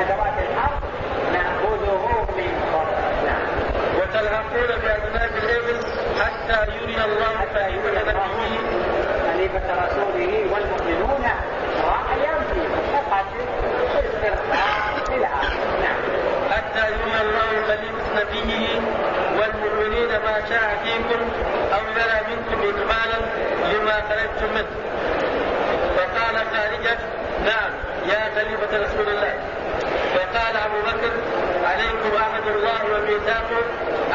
أدوات الحرب نأخذه منكم نعم. وتلحقون بأذناب الإبل حتى يري الله خليفة نبيه خليفة رسوله والمؤمنون رأيا في فقط استرخاء إلى نعم. حتى يري الله خليفة نبيه والمؤمنين ما شاء فيكم أو يرى منكم إكمالا لما خرجتم منه. فقال خارجة نعم يا خليفة رسول الله. فقال أبو بكر عليكم عهد الله وميثاقه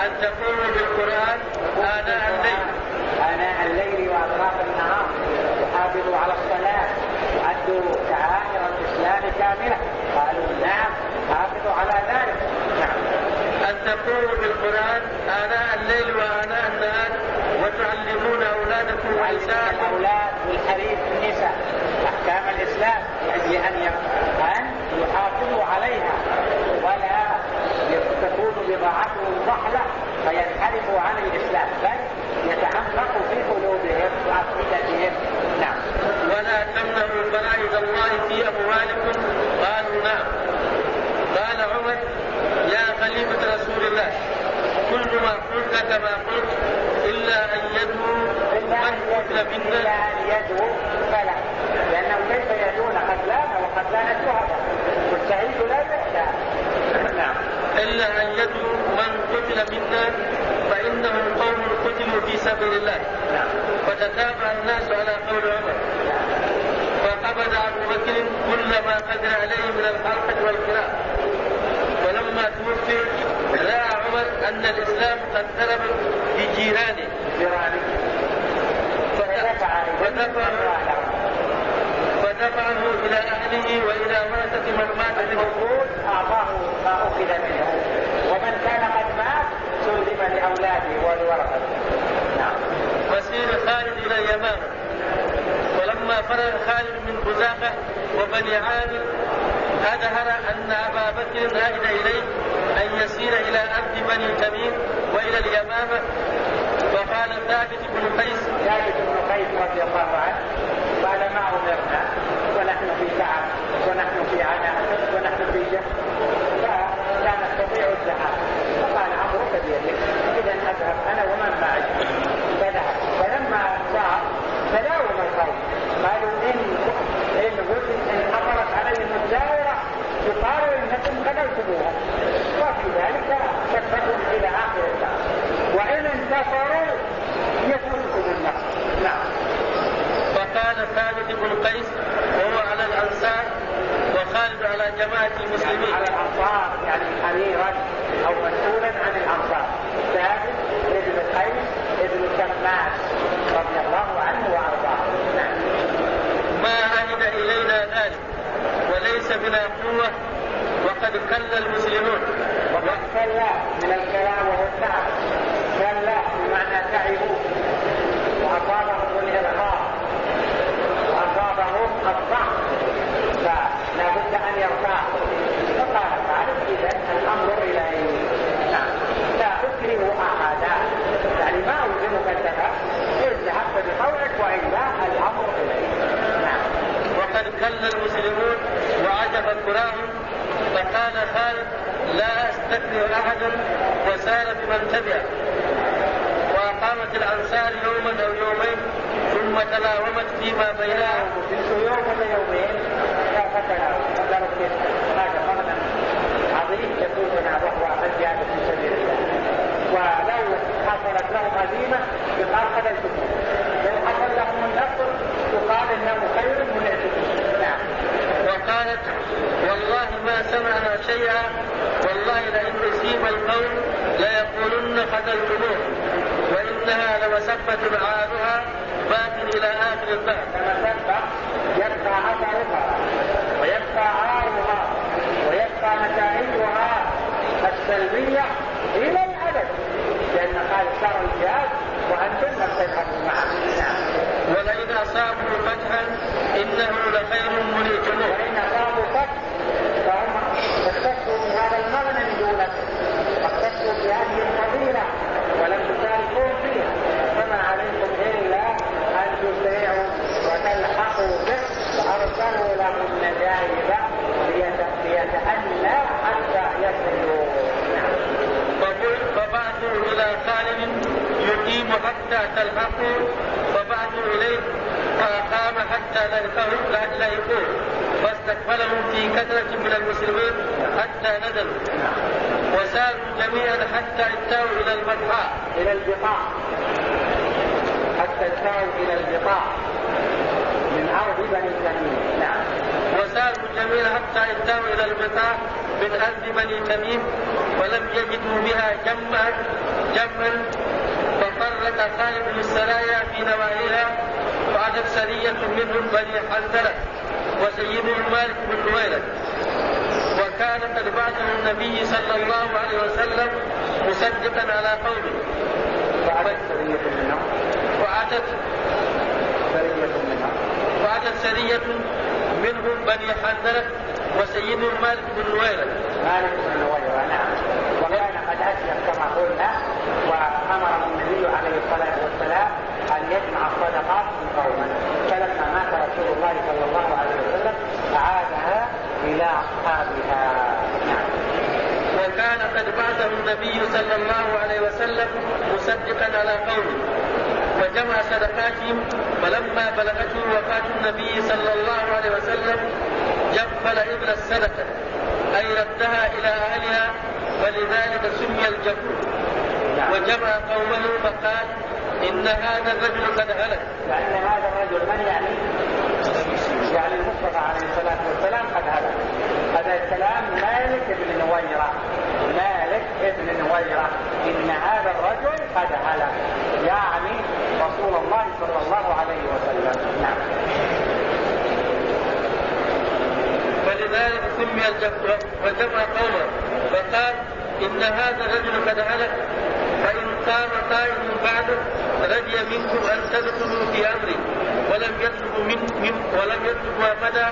أن تقوموا بالقرآن آناء الليل. آناء الليل وأطراف النهار. وحافظوا على الصلاة. وأدوا شعائر الإسلام كاملة. قالوا نعم حافظوا على ذلك. نعم. أن تقوموا بالقرآن آناء الليل وآناء النهار وتعلمون أولادكم ونساءكم. الأولاد والحريم النساء. أحكام الإسلام. لأجل أن أن بضاعتهم ضحلة فينحرفوا عن الإسلام بل يتعمق في قلوبهم وعقيدتهم نعم. ولا تمنعوا فرائض الله في أموالكم. قالوا نعم. قال عمر يا خليفة رسول الله كل ما قلت كما قلت إلا أن يدعو من قتل منا إلا أن يدعو. فلا. لأنه كيف يدعون؟ قتلانا وقتلانا شهداء والشهيد لا يحتاج نعم. إلا أن يدعو من قتل منا فإنهم قوم قتلوا في سبيل الله. نعم. فتتابع الناس على قول عمر. فقبض أبو بكر كل ما قدر عليه من الحلقة والقراءة ولما توفي رأى عمر أن الإسلام قد ضرب بجيرانه. جيرانه فدفع فدفع فدفعه إلى أهله وإلى ورثة من مات منه الموجود أعطاه ما أخذ منه. ومن كان قد مات سلم لأولاده ولورثته نعم. مسير خالد إلى اليمامة. ولما فرغ خالد من بزاقة وبني عامر أظهر أن أبا بكر عهد إليه أن يسير إلى أرض بني تميم وإلى اليمامة. وقال ثابت بن قيس. ثابت بن قيس رضي الله عنه قال ما أمرنا؟ ونحن في تعب ونحن في عناء ونحن نستطيع الذهاب فقال عمرو بيدك إذا أذهب أنا ومن معي فذهب فلما صار تلاوم القوم قالوا إن إن إن حضرت عليهم الدائرة يقال إنكم قتلتموها وفي ذلك شفتهم إلى آخر الدار وإن انتصروا يسلكم النصر نعم وقال ثابت بن قيس وهو على الأنصار وخالد على جماعة المسلمين على الأنصار يعني أميرا أو مسؤولا عن الأنصار. ثابت ابن قيس ابن شماس رضي الله عنه وأرضاه. نعم. ما عهد إلينا ذلك وليس بنا قوة وقد كل المسلمون. وقد كلا من الكلام وهو التعب كلا بمعنى تعبوا وأصابهم الإرهاق وأصابهم الضعف. فلا بد أن يرتاحوا فقال خالد إذا الأمر إليه نعم لا أكره أحدا يعني ما ألزمك الذهاب اذهب بقولك وإلا الأمر إليه نعم وقد كل المسلمون وعجب كراهم فقال خالد لا استكبر احدا وسار بمن تبعه وأقامت الأنصار يوما أو يومين ثم تلاومت فيما بينهم. في يوم ولا يومين هذا عظيم وهو في سبيل الله. ولو حصلت لهم هزيمه يقال قتلتم لو حصل لهم النصر يقال إنه خير لمسبة عارها باق إلى آخر تمسبح يبقى أثرها. ويبقى عارها ويبقى نتائجها السلبية إلى الأبد. لأن قال شر الجهاد وأنتم لم تذهبوا معه. نعم ولئن أصابوا فتحا إنه لخير منيتموه وإن أصابوا فتح فهم اختصوا بهذا المغنم دونك فاستقبلهم في كثرة من المسلمين حتى نزلوا وساروا جميعا حتى انتهوا إلى البطحاء. إلى البقاع حتى انتهوا إلى البقاع من أرض بني تميم. نعم. وساروا جميعا حتى انتهوا إلى البقاع من أرض بني تميم ولم يجدوا بها جمعا جمعا ففرق خالد السرايا في نواهيها وعدت سرية منهم بني حنزلة. وسيدهم مالك بن نويلة. وكان قد بعثه النبي صلى الله عليه وسلم مصدقا على قومه. وعدت سرية منهم وعدت سرية منهم وعدت سرية منهم بني حنزلة وسيدهم مالك بن نويلة. مالك بن نويرة نعم. وكان قد أسلم كما قلنا وأمره النبي عليه الصلاة والسلام أن يجمع الصدقات من قومه فلما مات رسول الله صلى الله عليه وسلم أعادها إلى أصحابها نعم وكان قد بعثه النبي صلى الله عليه وسلم مصدقا على قومه فجمع صدقاتهم فلما بلغته وفاة النبي صلى الله عليه وسلم جفل إبل الصدقة أي ردها إلى أهلها ولذلك سمي الجفول وجمع قومه فقال إن هذا الرجل قد هلك. لأن هذا الرجل من يعني؟ يعني المصطفى عليه الصلاة والسلام قد هلك. هذا الكلام مالك بن نويرة مالك بن نويرة إن هذا الرجل قد هلك يعني رسول الله صلى الله عليه وسلم نعم ولذلك سمي وجمع قومه فقال إن هذا الرجل قد هلك فإن قام قائم بعده رجي منكم أن تدخلوا في أمري ولم يطلبوا من, من ولم يطلبوا أبدا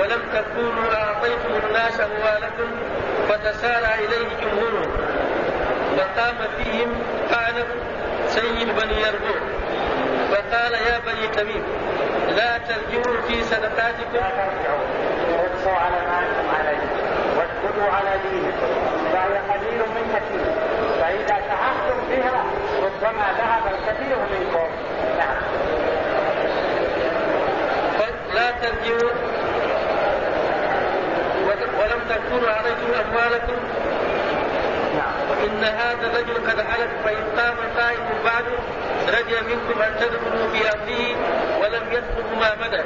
ولم تكونوا أعطيتم الناس أموالكم فتسارع إليه جمهورهم فقام فيهم قعنب سيد بني يربوع فقال يا بني تميم لا ترجعوا في صدقاتكم. لا ترجعوا ارجعوا على ما أنتم عليه. واسكتوا على دينكم فهي قليل من كثير. فإذا سعحتم بها ربما ذهب الكثير منكم نعم. لا ترجعوا ولم تكونوا عليكم أموالكم. إن هذا الرجل قد حلف فإن قام قائم بعده رجع منكم أن تدخلوا في أمره ولم يدخلوا ما بدا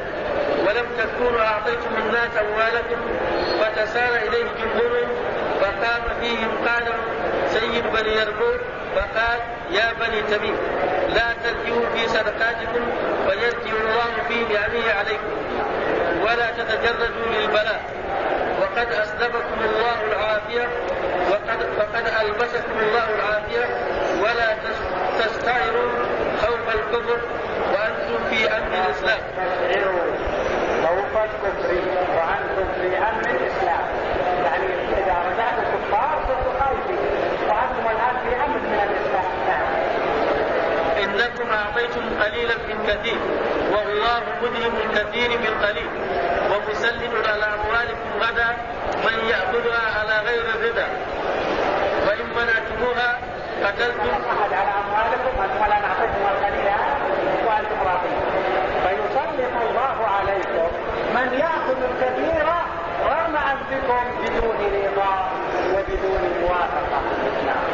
ولم تكونوا أعطيتم الناس أموالكم فتسار إليه جمهورهم فقام فيهم قال سيد بني يربوع فقال يا بني تميم لا ترجعوا في صدقاتكم فيرجع الله في نعمه عليكم ولا تتجردوا للبلاء. وقد أسلبكم الله العافية وقد فقد ألبسكم الله العافية. ولا تستعروا خوف الكفر وأنتم في أمن الإسلام. خوف الكفر وأنتم في أمن الإسلام. يعني إذا رجعتم كفار صرتوا خايفين وأنتم الآن في أمن من الإسلام. نعم إنكم أعطيتم قليلا من كثير والله مذهب الكثير بالقليل ومسلم على أموالكم غدا من يأخذها على غير الرضا وإن منعتموها قتلتم أحد على أموالكم أنتم لا نعطيكم القليل وأنتم راضين فيسلط الله عليكم من يأخذ الكثير رغم أنفسكم بدون رضا وبدون موافقة نعم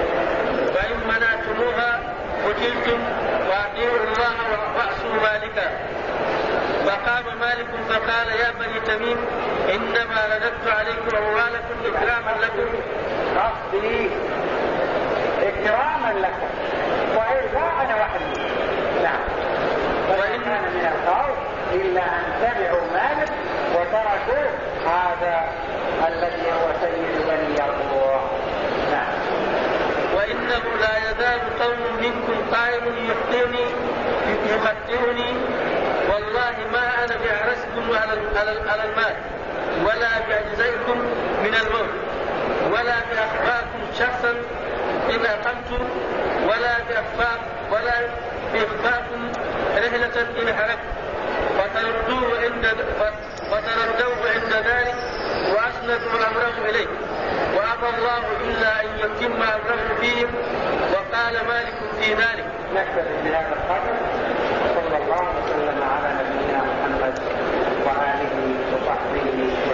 وإن منعتموها قتلتم وأطيعوا الله وأعصوا مالكا فقام مالك فقال يا بني تميم إنما رددت عليكم أموالكم إكراما لكم. قصدي إكراما لكم وإرضاء أنا وحدي نعم وإن كان من الخوف إلا أن تبعوا مالك وتركوا هذا الذي هو سيد بني يربوع نعم وإنه لا يزال قوم منكم قائم يخطئني يخطئني. والله ما أنا بأحرسكم على على المال ولا بأجزائكم من الموت ولا بأخفاكم شخصا إن أقمت ولا بأخفاك ولا بإخفاكم رحلة إن حركت فتردوه عند فتردوه عند ذلك وأسندوا أمره إليه. وعفى الله إلا أن يتم أمره فيهم وقال مالك في ذلك نكتفي بهذا القدر وصلى الله وسلم على نبينا محمد وعلى آله وصحبه وسلم.